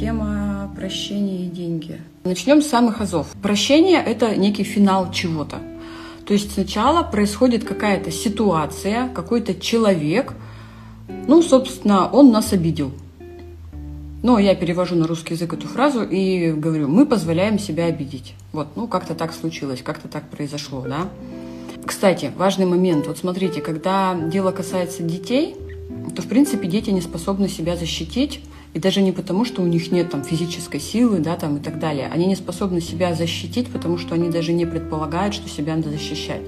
Тема прощения и деньги. Начнем с самых азов. Прощение – это некий финал чего-то. То есть сначала происходит какая-то ситуация, какой-то человек, ну, собственно, он нас обидел. Но я перевожу на русский язык эту фразу и говорю, мы позволяем себя обидеть. Вот, ну, как-то так случилось, как-то так произошло, да. Кстати, важный момент. Вот смотрите, когда дело касается детей, то, в принципе, дети не способны себя защитить. И даже не потому, что у них нет там физической силы, да, там и так далее. Они не способны себя защитить, потому что они даже не предполагают, что себя надо защищать.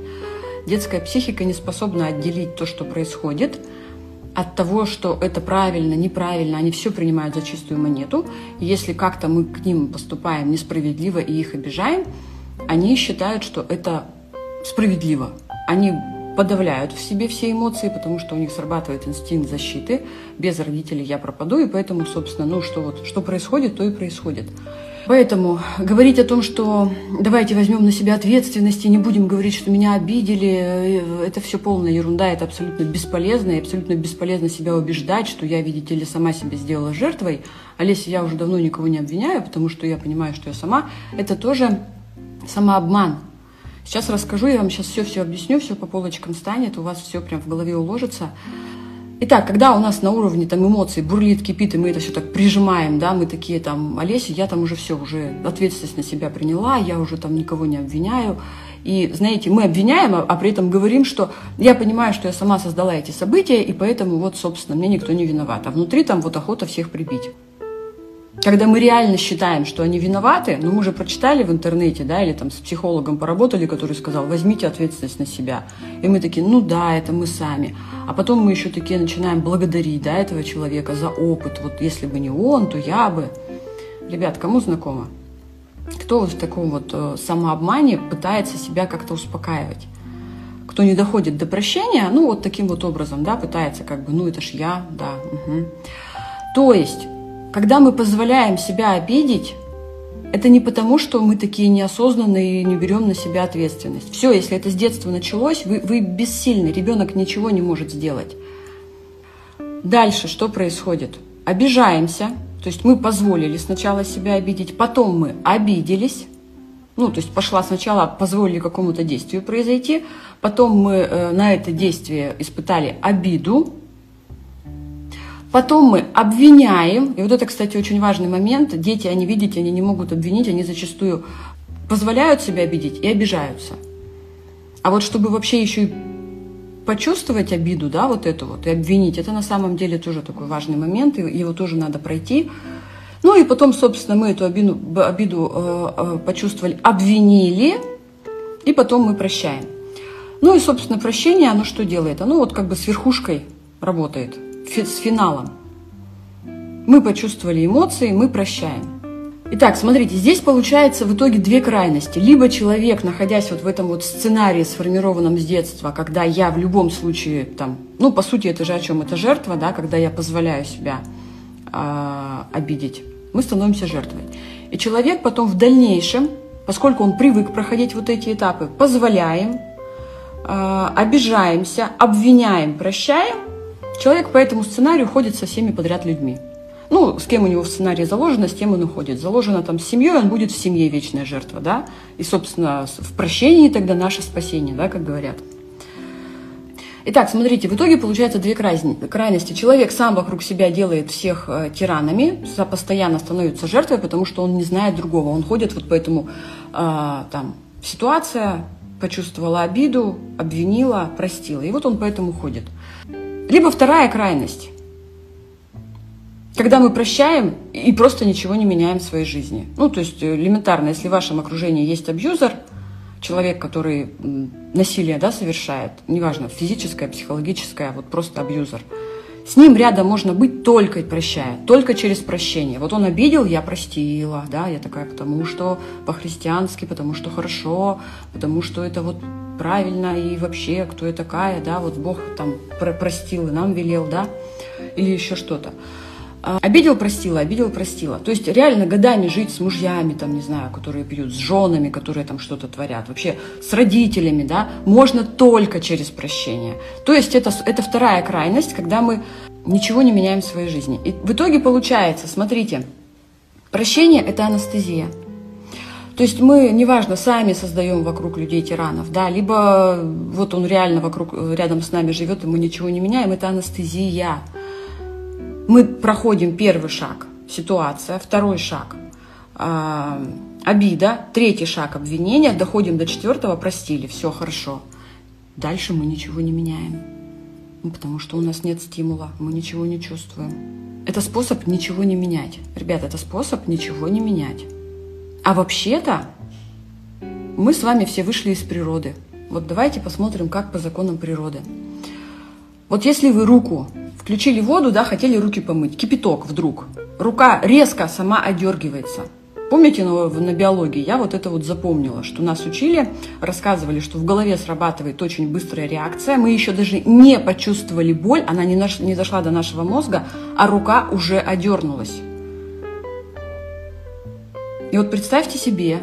Детская психика не способна отделить то, что происходит, от того, что это правильно, неправильно, они все принимают за чистую монету. И если как-то мы к ним поступаем несправедливо и их обижаем, они считают, что это справедливо. Они подавляют в себе все эмоции, потому что у них срабатывает инстинкт защиты. Без родителей я пропаду, и поэтому, собственно, ну что вот, что происходит, то и происходит. Поэтому говорить о том, что давайте возьмем на себя ответственность и не будем говорить, что меня обидели, э, это все полная ерунда, это абсолютно бесполезно, и абсолютно бесполезно себя убеждать, что я, видите ли, сама себя сделала жертвой. Олеся, я уже давно никого не обвиняю, потому что я понимаю, что я сама. Это тоже самообман, Сейчас расскажу, я вам сейчас все-все объясню, все по полочкам станет, у вас все прям в голове уложится. Итак, когда у нас на уровне там эмоций бурлит, кипит, и мы это все так прижимаем, да, мы такие там, Олеся, я там уже все, уже ответственность на себя приняла, я уже там никого не обвиняю. И, знаете, мы обвиняем, а, а при этом говорим, что я понимаю, что я сама создала эти события, и поэтому вот, собственно, мне никто не виноват. А внутри там вот охота всех прибить когда мы реально считаем, что они виноваты, ну мы же прочитали в интернете, да, или там с психологом поработали, который сказал, возьмите ответственность на себя. И мы такие, ну да, это мы сами. А потом мы еще такие начинаем благодарить, да, этого человека за опыт. Вот если бы не он, то я бы. Ребят, кому знакомо? Кто вот в таком вот э, самообмане пытается себя как-то успокаивать? Кто не доходит до прощения, ну вот таким вот образом, да, пытается как бы, ну это ж я, да. Угу. То есть когда мы позволяем себя обидеть, это не потому, что мы такие неосознанные и не берем на себя ответственность. Все, если это с детства началось, вы, вы бессильны, ребенок ничего не может сделать. Дальше что происходит? Обижаемся, то есть мы позволили сначала себя обидеть, потом мы обиделись, ну, то есть пошла сначала, позволили какому-то действию произойти, потом мы э, на это действие испытали обиду, Потом мы обвиняем, и вот это, кстати, очень важный момент, дети, они, видите, они не могут обвинить, они зачастую позволяют себя обидеть и обижаются. А вот чтобы вообще еще и почувствовать обиду, да, вот эту вот, и обвинить, это на самом деле тоже такой важный момент, и его тоже надо пройти. Ну и потом, собственно, мы эту обиду, обиду э, э, почувствовали, обвинили, и потом мы прощаем. Ну и, собственно, прощение, оно что делает? Оно вот как бы с верхушкой работает – с финалом. Мы почувствовали эмоции, мы прощаем. Итак, смотрите, здесь получается в итоге две крайности. Либо человек, находясь вот в этом вот сценарии, сформированном с детства, когда я в любом случае, там, ну, по сути, это же о чем? Это жертва, да, когда я позволяю себя э, обидеть. Мы становимся жертвой. И человек потом в дальнейшем, поскольку он привык проходить вот эти этапы, позволяем, э, обижаемся, обвиняем, прощаем – Человек по этому сценарию ходит со всеми подряд людьми. Ну, с кем у него в сценарии заложено, с тем он уходит. Заложено там с семьей, он будет в семье вечная жертва, да? И, собственно, в прощении тогда наше спасение, да, как говорят. Итак, смотрите, в итоге получается две крайности. Человек сам вокруг себя делает всех э, тиранами, постоянно становится жертвой, потому что он не знает другого. Он ходит вот по этому, э, там, ситуация, почувствовала обиду, обвинила, простила. И вот он поэтому ходит. Либо вторая крайность, когда мы прощаем и просто ничего не меняем в своей жизни. Ну, то есть э, элементарно, если в вашем окружении есть абьюзер, человек, который насилие да, совершает, неважно, физическое, психологическое, вот просто абьюзер, с ним рядом можно быть только прощая, только через прощение. Вот он обидел, я простила, да, я такая, потому что по-христиански, потому что хорошо, потому что это вот правильно и вообще, кто я такая, да, вот Бог там простил и нам велел, да, или еще что-то. А, обидел, простила, обидел, простила. То есть реально годами жить с мужьями, там, не знаю, которые пьют, с женами, которые там что-то творят, вообще с родителями, да, можно только через прощение. То есть это, это вторая крайность, когда мы ничего не меняем в своей жизни. И в итоге получается, смотрите, Прощение – это анестезия. То есть мы, неважно, сами создаем вокруг людей тиранов, да, либо вот он реально вокруг, рядом с нами живет, и мы ничего не меняем, это анестезия. Мы проходим первый шаг – ситуация, второй шаг э, – обида, третий шаг – обвинение, доходим до четвертого – простили, все хорошо. Дальше мы ничего не меняем, потому что у нас нет стимула, мы ничего не чувствуем. Это способ ничего не менять. Ребята, это способ ничего не менять. А вообще-то мы с вами все вышли из природы. Вот давайте посмотрим, как по законам природы. Вот если вы руку включили воду, да, хотели руки помыть, кипяток вдруг, рука резко сама одергивается. Помните на, на биологии? Я вот это вот запомнила, что нас учили, рассказывали, что в голове срабатывает очень быстрая реакция. Мы еще даже не почувствовали боль, она не, наш, не дошла до нашего мозга, а рука уже одернулась. И вот представьте себе,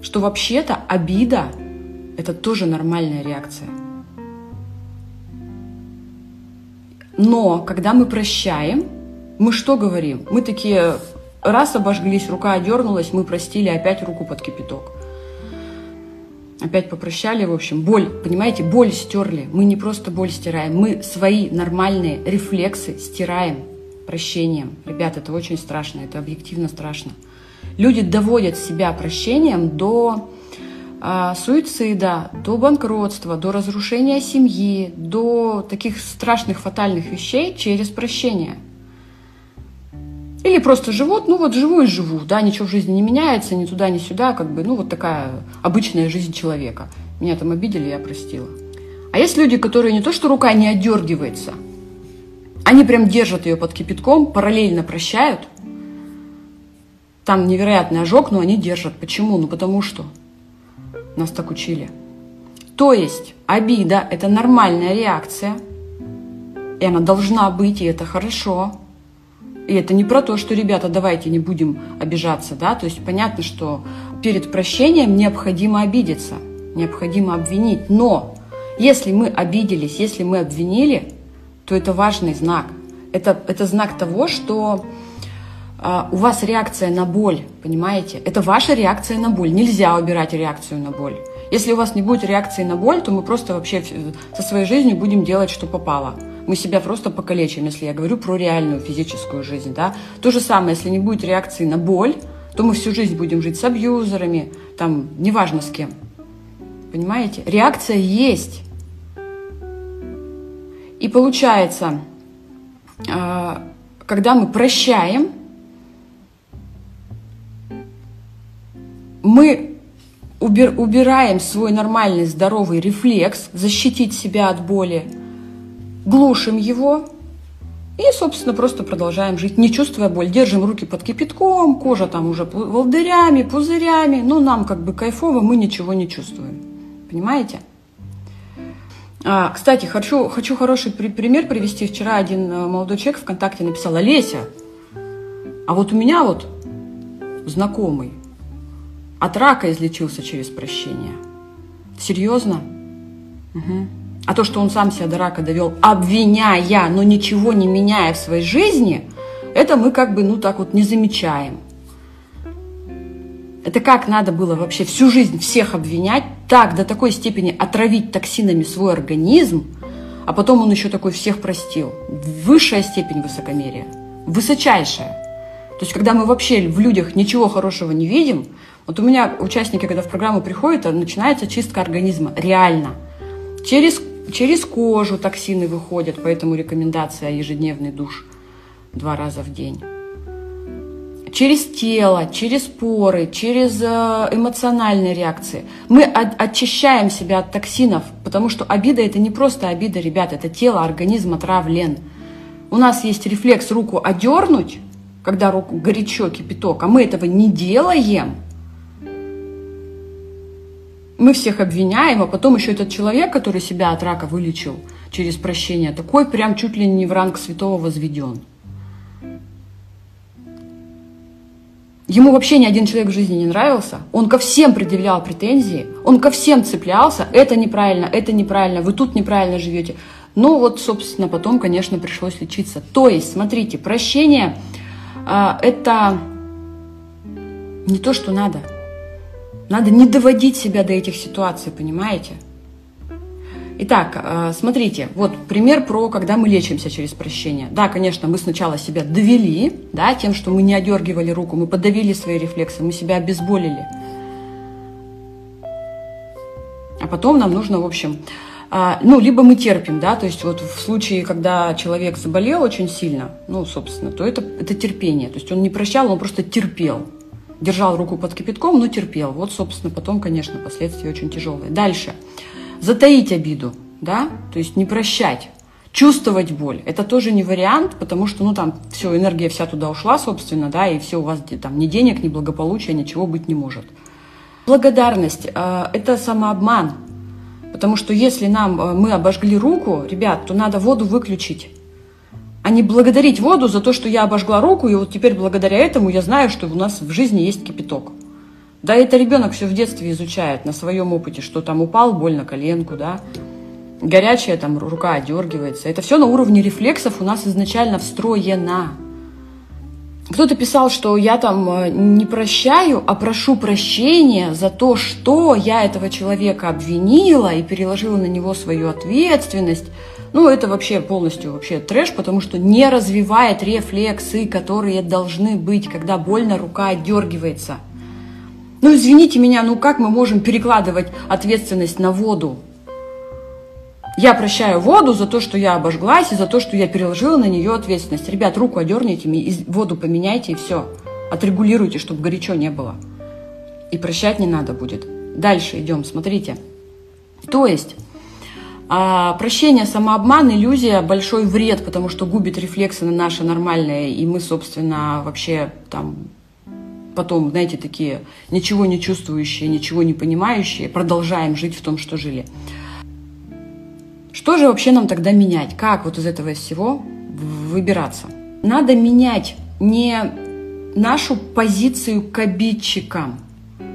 что вообще-то обида – это тоже нормальная реакция. Но когда мы прощаем, мы что говорим? Мы такие, раз обожглись, рука одернулась, мы простили, опять руку под кипяток. Опять попрощали, в общем, боль, понимаете, боль стерли. Мы не просто боль стираем, мы свои нормальные рефлексы стираем прощением. Ребята, это очень страшно, это объективно страшно. Люди доводят себя прощением до а, суицида, до банкротства, до разрушения семьи, до таких страшных фатальных вещей через прощение. Или просто живут, ну вот живу и живу, да, ничего в жизни не меняется, ни туда, ни сюда, как бы, ну вот такая обычная жизнь человека. Меня там обидели, я простила. А есть люди, которые не то, что рука не отдергивается, они прям держат ее под кипятком, параллельно прощают – там невероятный ожог, но они держат. Почему? Ну потому что нас так учили. То есть обида – это нормальная реакция, и она должна быть, и это хорошо. И это не про то, что, ребята, давайте не будем обижаться, да, то есть понятно, что перед прощением необходимо обидеться, необходимо обвинить, но если мы обиделись, если мы обвинили, то это важный знак. Это, это знак того, что у вас реакция на боль, понимаете? Это ваша реакция на боль. Нельзя убирать реакцию на боль. Если у вас не будет реакции на боль, то мы просто вообще со своей жизнью будем делать, что попало. Мы себя просто покалечим, если я говорю про реальную физическую жизнь. Да? То же самое, если не будет реакции на боль, то мы всю жизнь будем жить с абьюзерами, там, неважно с кем. Понимаете? Реакция есть. И получается, а, когда мы прощаем, мы убир, убираем свой нормальный здоровый рефлекс, защитить себя от боли, глушим его и, собственно, просто продолжаем жить, не чувствуя боль. Держим руки под кипятком, кожа там уже волдырями, пузырями. Ну, нам как бы кайфово, мы ничего не чувствуем. Понимаете? А, кстати, хочу, хочу хороший при, пример привести. Вчера один э, молодой человек ВКонтакте написал, Олеся, а вот у меня вот знакомый, от рака излечился через прощение. Серьезно? Угу. А то, что он сам себя до рака довел, обвиняя, но ничего не меняя в своей жизни, это мы как бы, ну так вот, не замечаем. Это как надо было вообще всю жизнь всех обвинять, так до такой степени отравить токсинами свой организм, а потом он еще такой всех простил. Высшая степень высокомерия, высочайшая. То есть, когда мы вообще в людях ничего хорошего не видим, вот у меня участники, когда в программу приходят, начинается чистка организма, реально. Через, через кожу токсины выходят, поэтому рекомендация ежедневный душ два раза в день. Через тело, через поры, через э, эмоциональные реакции. Мы очищаем себя от токсинов, потому что обида это не просто обида, ребят, это тело, организм отравлен. У нас есть рефлекс руку одернуть, когда руку горячо кипяток, а мы этого не делаем – мы всех обвиняем, а потом еще этот человек, который себя от рака вылечил через прощение, такой прям чуть ли не в ранг святого возведен. Ему вообще ни один человек в жизни не нравился. Он ко всем предъявлял претензии, он ко всем цеплялся. Это неправильно, это неправильно, вы тут неправильно живете. Ну вот, собственно, потом, конечно, пришлось лечиться. То есть, смотрите, прощение э, это не то, что надо. Надо не доводить себя до этих ситуаций, понимаете? Итак, э, смотрите, вот пример про, когда мы лечимся через прощение. Да, конечно, мы сначала себя довели, да, тем, что мы не одергивали руку, мы подавили свои рефлексы, мы себя обезболили. А потом нам нужно, в общем, а, ну, либо мы терпим, да, то есть вот в случае, когда человек заболел очень сильно, ну, собственно, то это, это терпение. То есть он не прощал, он просто терпел. Держал руку под кипятком, но терпел. Вот, собственно, потом, конечно, последствия очень тяжелые. Дальше. Затаить обиду, да, то есть не прощать. Чувствовать боль – это тоже не вариант, потому что, ну, там, все, энергия вся туда ушла, собственно, да, и все у вас там ни денег, ни благополучия, ничего быть не может. Благодарность э, – это самообман, потому что если нам э, мы обожгли руку, ребят, то надо воду выключить, а не благодарить воду за то, что я обожгла руку, и вот теперь благодаря этому я знаю, что у нас в жизни есть кипяток. Да, это ребенок все в детстве изучает на своем опыте, что там упал, больно коленку, да, горячая там рука одергивается. Это все на уровне рефлексов у нас изначально встроено. Кто-то писал, что я там э, не прощаю, а прошу прощения за то, что я этого человека обвинила и переложила на него свою ответственность. Ну, это вообще полностью вообще трэш, потому что не развивает рефлексы, которые должны быть, когда больно рука отдергивается. Ну, извините меня, ну как мы можем перекладывать ответственность на воду? Я прощаю воду за то, что я обожглась, и за то, что я переложила на нее ответственность. Ребят, руку одерните, воду поменяйте и все. Отрегулируйте, чтобы горячо не было. И прощать не надо будет. Дальше идем, смотрите. То есть, а, прощение, самообман, иллюзия – большой вред, потому что губит рефлексы на наши нормальные, и мы, собственно, вообще там потом, знаете, такие ничего не чувствующие, ничего не понимающие, продолжаем жить в том, что жили. Что же вообще нам тогда менять? Как вот из этого всего выбираться? Надо менять не нашу позицию к обидчикам,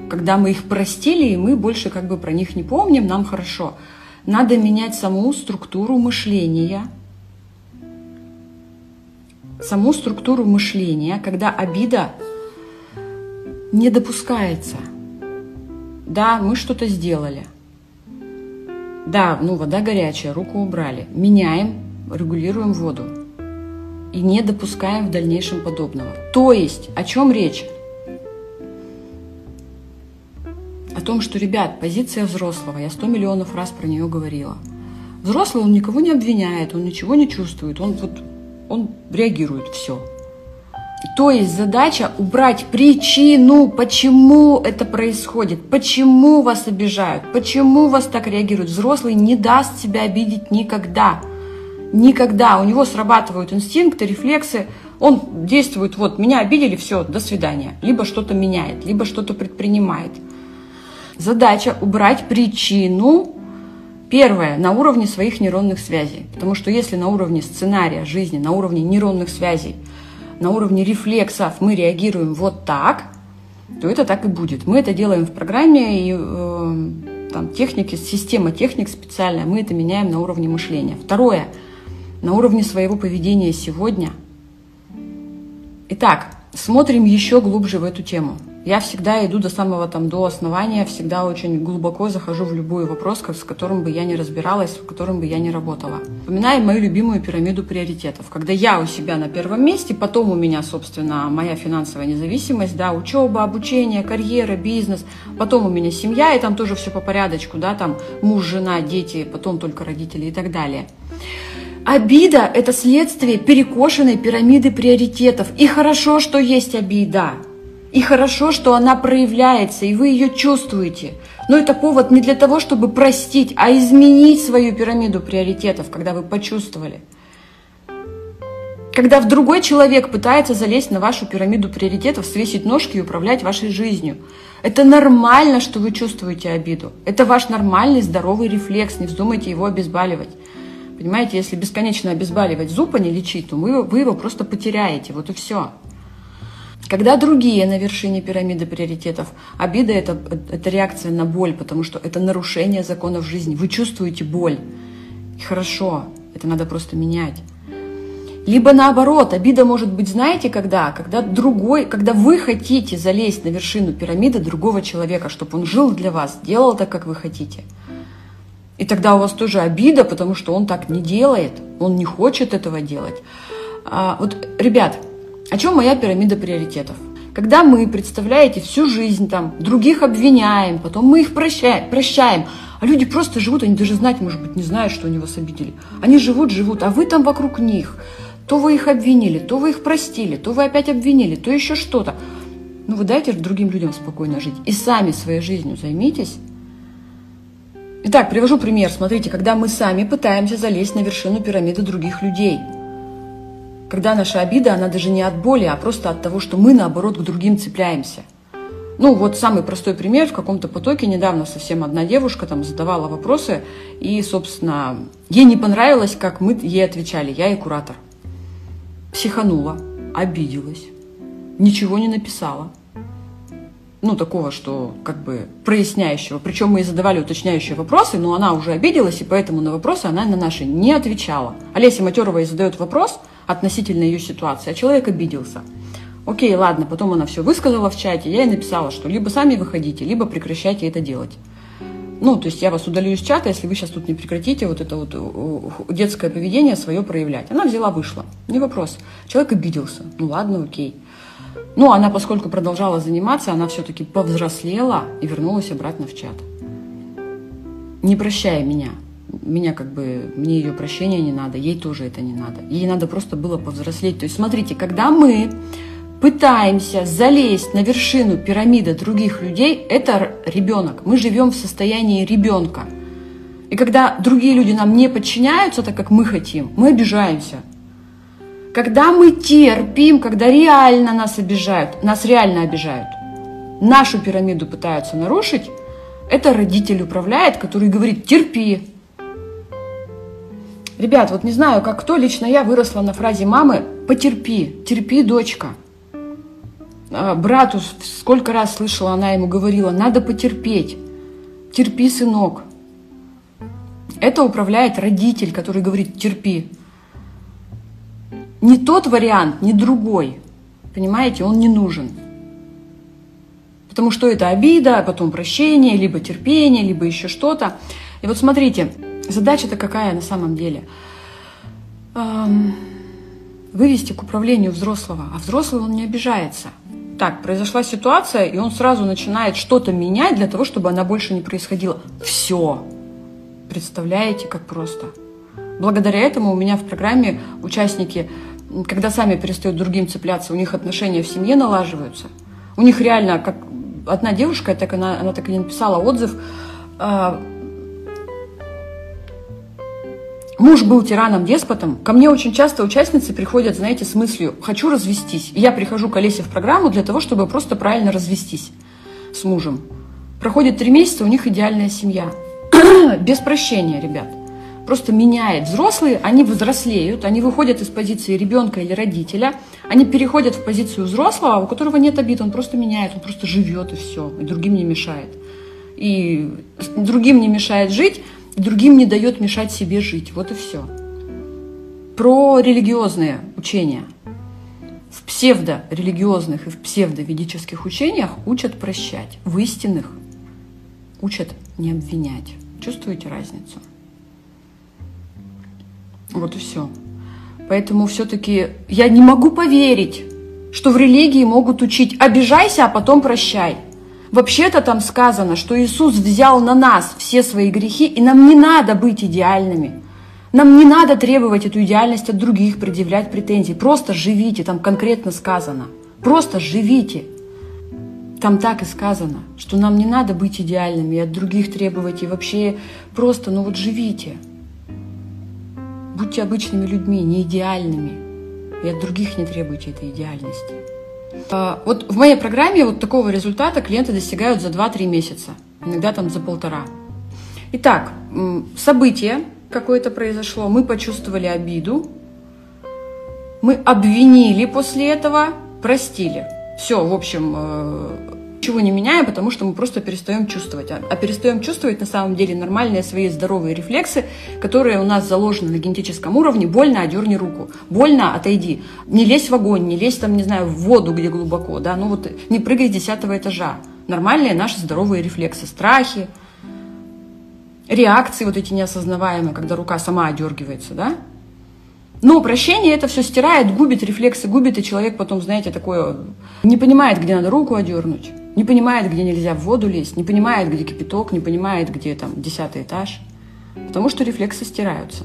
когда мы их простили, и мы больше как бы про них не помним, нам хорошо. Надо менять саму структуру мышления, саму структуру мышления, когда обида не допускается. Да, мы что-то сделали – да, ну вода горячая, руку убрали. Меняем, регулируем воду. И не допускаем в дальнейшем подобного. То есть, о чем речь? Том, что, ребят, позиция взрослого, я сто миллионов раз про нее говорила. Взрослый, он никого не обвиняет, он ничего не чувствует, он вот, он реагирует, все. То есть задача убрать причину, почему это происходит, почему вас обижают, почему вас так реагируют. Взрослый не даст себя обидеть никогда. Никогда. У него срабатывают инстинкты, рефлексы. Он действует, вот, меня обидели, все, до свидания. Либо что-то меняет, либо что-то предпринимает. Задача убрать причину, первое, на уровне своих нейронных связей. Потому что если на уровне сценария жизни, на уровне нейронных связей – на уровне рефлексов мы реагируем вот так, то это так и будет. Мы это делаем в программе, и э, там техники, система техник специальная, мы это меняем на уровне мышления. Второе, на уровне своего поведения сегодня. Итак, смотрим еще глубже в эту тему. Я всегда иду до самого там, до основания, всегда очень глубоко захожу в любой вопрос, с которым бы я не разбиралась, с которым бы я не работала. Вспоминаю мою любимую пирамиду приоритетов. Когда я у себя на первом месте, потом у меня, собственно, моя финансовая независимость, да, учеба, обучение, карьера, бизнес, потом у меня семья, и там тоже все по порядочку, да, там муж, жена, дети, потом только родители и так далее. Обида – это следствие перекошенной пирамиды приоритетов. И хорошо, что есть обида. И хорошо, что она проявляется, и вы ее чувствуете. Но это повод не для того, чтобы простить, а изменить свою пирамиду приоритетов, когда вы почувствовали. Когда в другой человек пытается залезть на вашу пирамиду приоритетов, свесить ножки и управлять вашей жизнью. Это нормально, что вы чувствуете обиду. Это ваш нормальный здоровый рефлекс, не вздумайте его обезболивать. Понимаете, если бесконечно обезболивать зуб, а не лечить, то вы, вы его просто потеряете. Вот и все. Когда другие на вершине пирамиды приоритетов, обида это, это реакция на боль, потому что это нарушение законов жизни. Вы чувствуете боль. И хорошо, это надо просто менять. Либо наоборот, обида может быть, знаете, когда? Когда другой, когда вы хотите залезть на вершину пирамиды другого человека, чтобы он жил для вас, делал так, как вы хотите. И тогда у вас тоже обида, потому что он так не делает, он не хочет этого делать. А, вот, ребят, о чем моя пирамида приоритетов? Когда мы, представляете, всю жизнь там других обвиняем, потом мы их прощаем, прощаем, а люди просто живут, они даже знать, может быть, не знают, что они вас обидели. Они живут, живут, а вы там вокруг них. То вы их обвинили, то вы их простили, то вы опять обвинили, то еще что-то. Ну вы дайте другим людям спокойно жить. И сами своей жизнью займитесь. Итак, привожу пример. Смотрите, когда мы сами пытаемся залезть на вершину пирамиды других людей. Когда наша обида, она даже не от боли, а просто от того, что мы, наоборот, к другим цепляемся – ну, вот самый простой пример. В каком-то потоке недавно совсем одна девушка там задавала вопросы, и, собственно, ей не понравилось, как мы ей отвечали, я и куратор. Психанула, обиделась, ничего не написала. Ну, такого, что как бы проясняющего. Причем мы ей задавали уточняющие вопросы, но она уже обиделась, и поэтому на вопросы она на наши не отвечала. Олеся Матерова ей задает вопрос относительно ее ситуации, а человек обиделся. Окей, ладно, потом она все высказала в чате, я ей написала, что либо сами выходите, либо прекращайте это делать. Ну, то есть я вас удалю из чата, если вы сейчас тут не прекратите вот это вот детское поведение свое проявлять. Она взяла, вышла. Не вопрос. Человек обиделся. Ну ладно, окей. Ну, она, поскольку продолжала заниматься, она все-таки повзрослела и вернулась обратно в чат. Не прощая меня. Меня как бы, мне ее прощения не надо, ей тоже это не надо. Ей надо просто было повзрослеть. То есть, смотрите, когда мы пытаемся залезть на вершину пирамиды других людей, это ребенок. Мы живем в состоянии ребенка. И когда другие люди нам не подчиняются так, как мы хотим, мы обижаемся. Когда мы терпим, когда реально нас обижают, нас реально обижают, нашу пирамиду пытаются нарушить, это родитель управляет, который говорит «терпи». Ребят, вот не знаю, как кто, лично я выросла на фразе мамы «потерпи, терпи, дочка». А, брату сколько раз слышала, она ему говорила, надо потерпеть, терпи, сынок. Это управляет родитель, который говорит, терпи. Не тот вариант, не другой. Понимаете, он не нужен. Потому что это обида, потом прощение, либо терпение, либо еще что-то. И вот смотрите, задача-то какая на самом деле? Вывести к управлению взрослого. А взрослый он не обижается так, произошла ситуация, и он сразу начинает что-то менять для того, чтобы она больше не происходила. Все. Представляете, как просто. Благодаря этому у меня в программе участники, когда сами перестают другим цепляться, у них отношения в семье налаживаются. У них реально, как одна девушка, так она, она так и не написала отзыв, а, Муж был тираном-деспотом. Ко мне очень часто участницы приходят, знаете, с мыслью «хочу развестись». И я прихожу к Олесе в программу для того, чтобы просто правильно развестись с мужем. Проходит три месяца, у них идеальная семья. Без прощения, ребят. Просто меняет. Взрослые, они взрослеют, они выходят из позиции ребенка или родителя, они переходят в позицию взрослого, у которого нет обид, он просто меняет, он просто живет и все, и другим не мешает. И другим не мешает жить, другим не дает мешать себе жить. Вот и все. Про религиозные учения. В псевдорелигиозных и в псевдоведических учениях учат прощать. В истинных учат не обвинять. Чувствуете разницу? Вот и все. Поэтому все-таки я не могу поверить, что в религии могут учить «обижайся, а потом прощай». Вообще-то там сказано, что Иисус взял на нас все свои грехи, и нам не надо быть идеальными. Нам не надо требовать эту идеальность от других, предъявлять претензии. Просто живите, там конкретно сказано. Просто живите. Там так и сказано, что нам не надо быть идеальными и от других требовать, и вообще просто, ну вот живите. Будьте обычными людьми, не идеальными. И от других не требуйте этой идеальности. А, вот в моей программе вот такого результата клиенты достигают за 2-3 месяца, иногда там за полтора. Итак, событие какое-то произошло, мы почувствовали обиду, мы обвинили после этого, простили. Все, в общем, э, Ничего не меняем, потому что мы просто перестаем чувствовать. А, а перестаем чувствовать на самом деле нормальные свои здоровые рефлексы, которые у нас заложены на генетическом уровне. Больно, одерни руку. Больно, отойди. Не лезь в огонь, не лезь там, не знаю, в воду, где глубоко. Да? Ну вот не прыгай с десятого этажа. Нормальные наши здоровые рефлексы. Страхи, реакции вот эти неосознаваемые, когда рука сама одергивается, да? Но прощение это все стирает, губит рефлексы, губит, и человек потом, знаете, такое не понимает, где надо руку одернуть. Не понимает, где нельзя в воду лезть, не понимает, где кипяток, не понимает, где там десятый этаж. Потому что рефлексы стираются.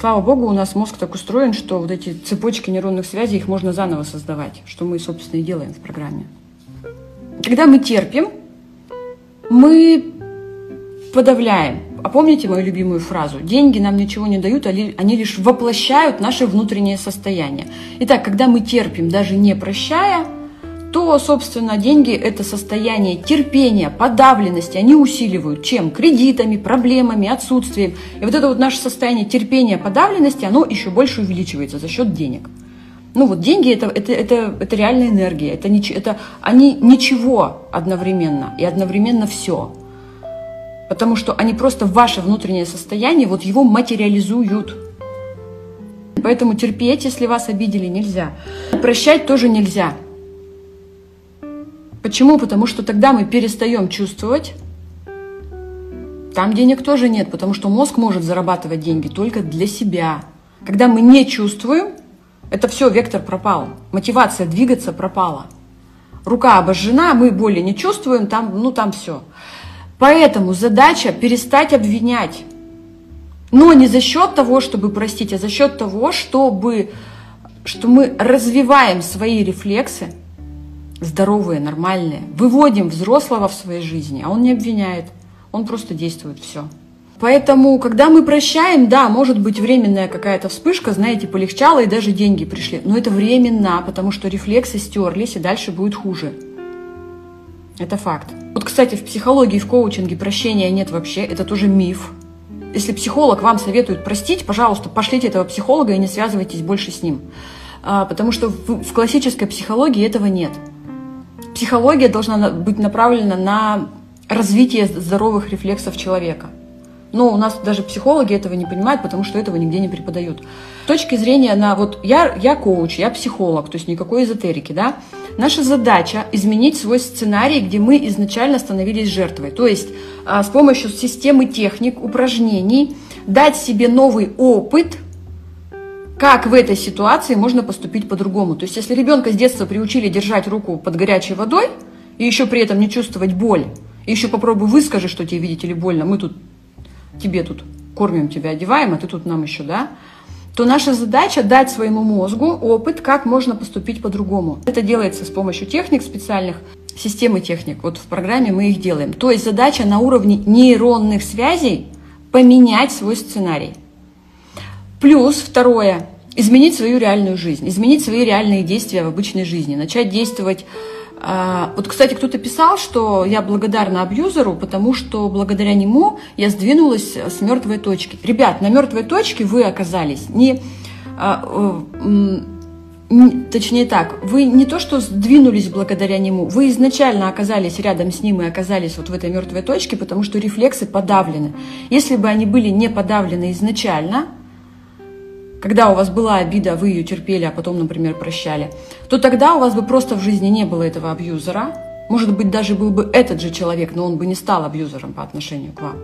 Слава богу, у нас мозг так устроен, что вот эти цепочки нейронных связей, их можно заново создавать, что мы, собственно, и делаем в программе. Когда мы терпим, мы подавляем. А помните мою любимую фразу? Деньги нам ничего не дают, они лишь воплощают наше внутреннее состояние. Итак, когда мы терпим, даже не прощая, то, собственно, деньги – это состояние терпения, подавленности, они усиливают чем? Кредитами, проблемами, отсутствием. И вот это вот наше состояние терпения, подавленности, оно еще больше увеличивается за счет денег. Ну вот деньги это, это, это, это реальная энергия, это, это они ничего одновременно и одновременно все. Потому что они просто ваше внутреннее состояние, вот его материализуют. Поэтому терпеть, если вас обидели, нельзя. Прощать тоже нельзя. Почему? Потому что тогда мы перестаем чувствовать. Там денег тоже нет, потому что мозг может зарабатывать деньги только для себя. Когда мы не чувствуем, это все, вектор пропал. Мотивация двигаться пропала. Рука обожжена, мы боли не чувствуем, там, ну там все. Поэтому задача перестать обвинять. Но не за счет того, чтобы простить, а за счет того, чтобы, что мы развиваем свои рефлексы, здоровые, нормальные, выводим взрослого в своей жизни, а он не обвиняет, он просто действует, все. Поэтому, когда мы прощаем, да, может быть временная какая-то вспышка, знаете, полегчало и даже деньги пришли. Но это временно, потому что рефлексы стерлись, и дальше будет хуже. Это факт. Вот, кстати, в психологии, в коучинге прощения нет вообще, это тоже миф. Если психолог вам советует простить, пожалуйста, пошлите этого психолога и не связывайтесь больше с ним. А, потому что в, классической психологии этого нет психология должна быть направлена на развитие здоровых рефлексов человека. Но у нас даже психологи этого не понимают, потому что этого нигде не преподают. С точки зрения на вот я, я коуч, я психолог, то есть никакой эзотерики, да. Наша задача изменить свой сценарий, где мы изначально становились жертвой. То есть а, с помощью системы техник, упражнений дать себе новый опыт – как в этой ситуации можно поступить по-другому. То есть, если ребенка с детства приучили держать руку под горячей водой, и еще при этом не чувствовать боль, и еще попробуй выскажи, что тебе, видите ли, больно, мы тут, тебе тут кормим тебя, одеваем, а ты тут нам еще, да, то наша задача дать своему мозгу опыт, как можно поступить по-другому. Это делается с помощью техник специальных, системы техник. Вот в программе мы их делаем. То есть задача на уровне нейронных связей поменять свой сценарий. Плюс второе, изменить свою реальную жизнь, изменить свои реальные действия в обычной жизни, начать действовать. А, вот, кстати, кто-то писал, что я благодарна абьюзеру, потому что благодаря нему я сдвинулась с мертвой точки. Ребят, на мертвой точке вы оказались не, а, точнее так, вы не то что сдвинулись благодаря нему, вы изначально оказались рядом с ним и оказались вот в этой мертвой точке, потому что рефлексы подавлены. Если бы они были не подавлены изначально, когда у вас была обида, вы ее терпели, а потом, например, прощали, то тогда у вас бы просто в жизни не было этого абьюзера. Может быть, даже был бы этот же человек, но он бы не стал абьюзером по отношению к вам.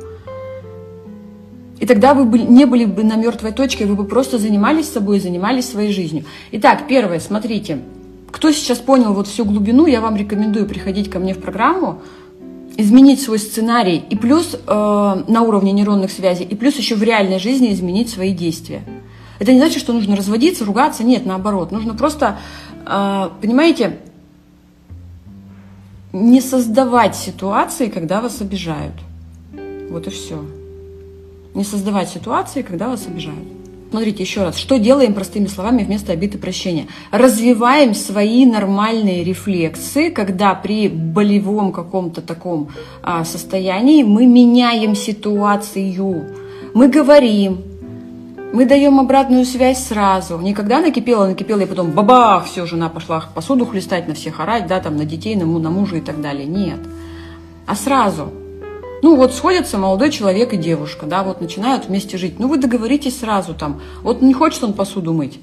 И тогда вы бы не были бы на мертвой точке, вы бы просто занимались собой, занимались своей жизнью. Итак, первое, смотрите, кто сейчас понял вот всю глубину, я вам рекомендую приходить ко мне в программу, изменить свой сценарий и плюс э, на уровне нейронных связей, и плюс еще в реальной жизни изменить свои действия. Это не значит, что нужно разводиться, ругаться. Нет, наоборот. Нужно просто, а, понимаете, не создавать ситуации, когда вас обижают. Вот и все. Не создавать ситуации, когда вас обижают. Смотрите еще раз, что делаем простыми словами вместо обиды прощения? Развиваем свои нормальные рефлексы, когда при болевом каком-то таком а, состоянии мы меняем ситуацию. Мы говорим, Мы даем обратную связь сразу. Никогда накипело, накипело, и потом бабах, все, жена пошла посуду хлестать, на всех орать, да, там, на детей, на, на мужа и так далее. Нет. А сразу. Ну вот сходятся молодой человек и девушка, да, вот начинают вместе жить. Ну вы договоритесь сразу там. Вот не хочет он посуду мыть.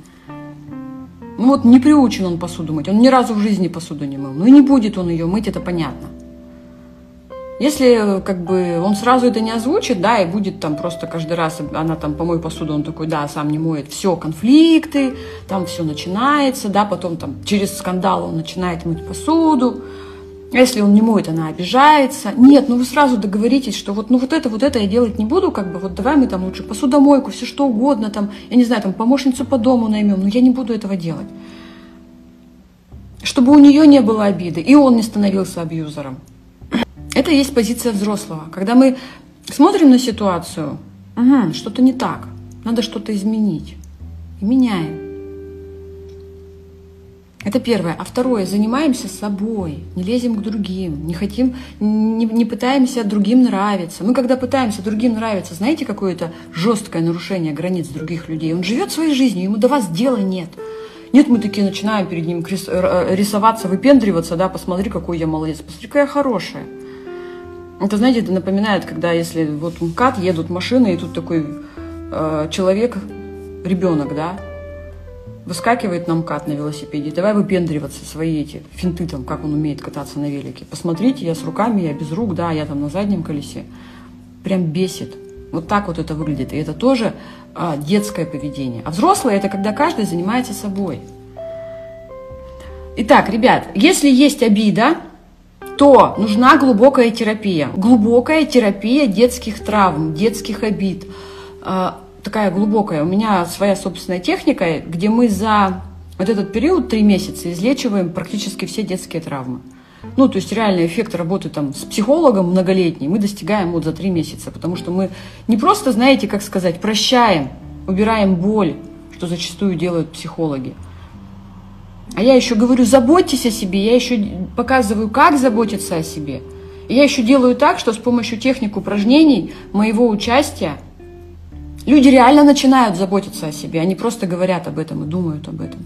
Ну вот не приучен он посуду мыть. Он ни разу в жизни посуду не мыл. Ну и не будет он ее мыть, это понятно. Если как бы он сразу это не озвучит, да, и будет там просто каждый раз, она там помой посуду, он такой, да, сам не моет, все, конфликты, там все начинается, да, потом там через скандал он начинает мыть посуду, если он не моет, она обижается. Нет, ну вы сразу договоритесь, что вот, ну вот это, вот это я делать не буду, как бы, вот давай мы там лучше посудомойку, все что угодно, там, я не знаю, там помощницу по дому наймем, но я не буду этого делать. Чтобы у нее не было обиды, и он не становился абьюзером. Это и есть позиция взрослого. Когда мы смотрим на ситуацию, угу, что-то не так, надо что-то изменить. И меняем. Это первое. А второе, занимаемся собой, не лезем к другим, не хотим, не, не пытаемся другим нравиться. Мы когда пытаемся другим нравиться, знаете, какое-то жесткое нарушение границ других людей. Он живет своей жизнью, ему до вас дела нет. Нет, мы такие начинаем перед ним рисоваться, выпендриваться, да, посмотри, какой я молодец, посмотри, какая я хорошая. Это, знаете, это напоминает, когда если вот МКАД едут машины, и тут такой э, человек, ребенок, да, выскакивает на МКАД на велосипеде, давай выпендриваться свои эти финты там, как он умеет кататься на велике. Посмотрите, я с руками, я без рук, да, я там на заднем колесе. Прям бесит. Вот так вот это выглядит. И это тоже а, детское поведение. А взрослое это когда каждый занимается собой. Итак, ребят, если есть обида, то нужна глубокая терапия. Глубокая терапия детских травм, детских обид. А, такая глубокая. У меня своя собственная техника, где мы за вот этот период, три месяца, излечиваем практически все детские травмы. Ну, то есть реальный эффект работы там с психологом многолетний мы достигаем вот за три месяца, потому что мы не просто, знаете, как сказать, прощаем, убираем боль, что зачастую делают психологи, а я еще говорю, заботьтесь о себе, я еще показываю, как заботиться о себе. И я еще делаю так, что с помощью техник упражнений, моего участия, люди реально начинают заботиться о себе, они просто говорят об этом и думают об этом.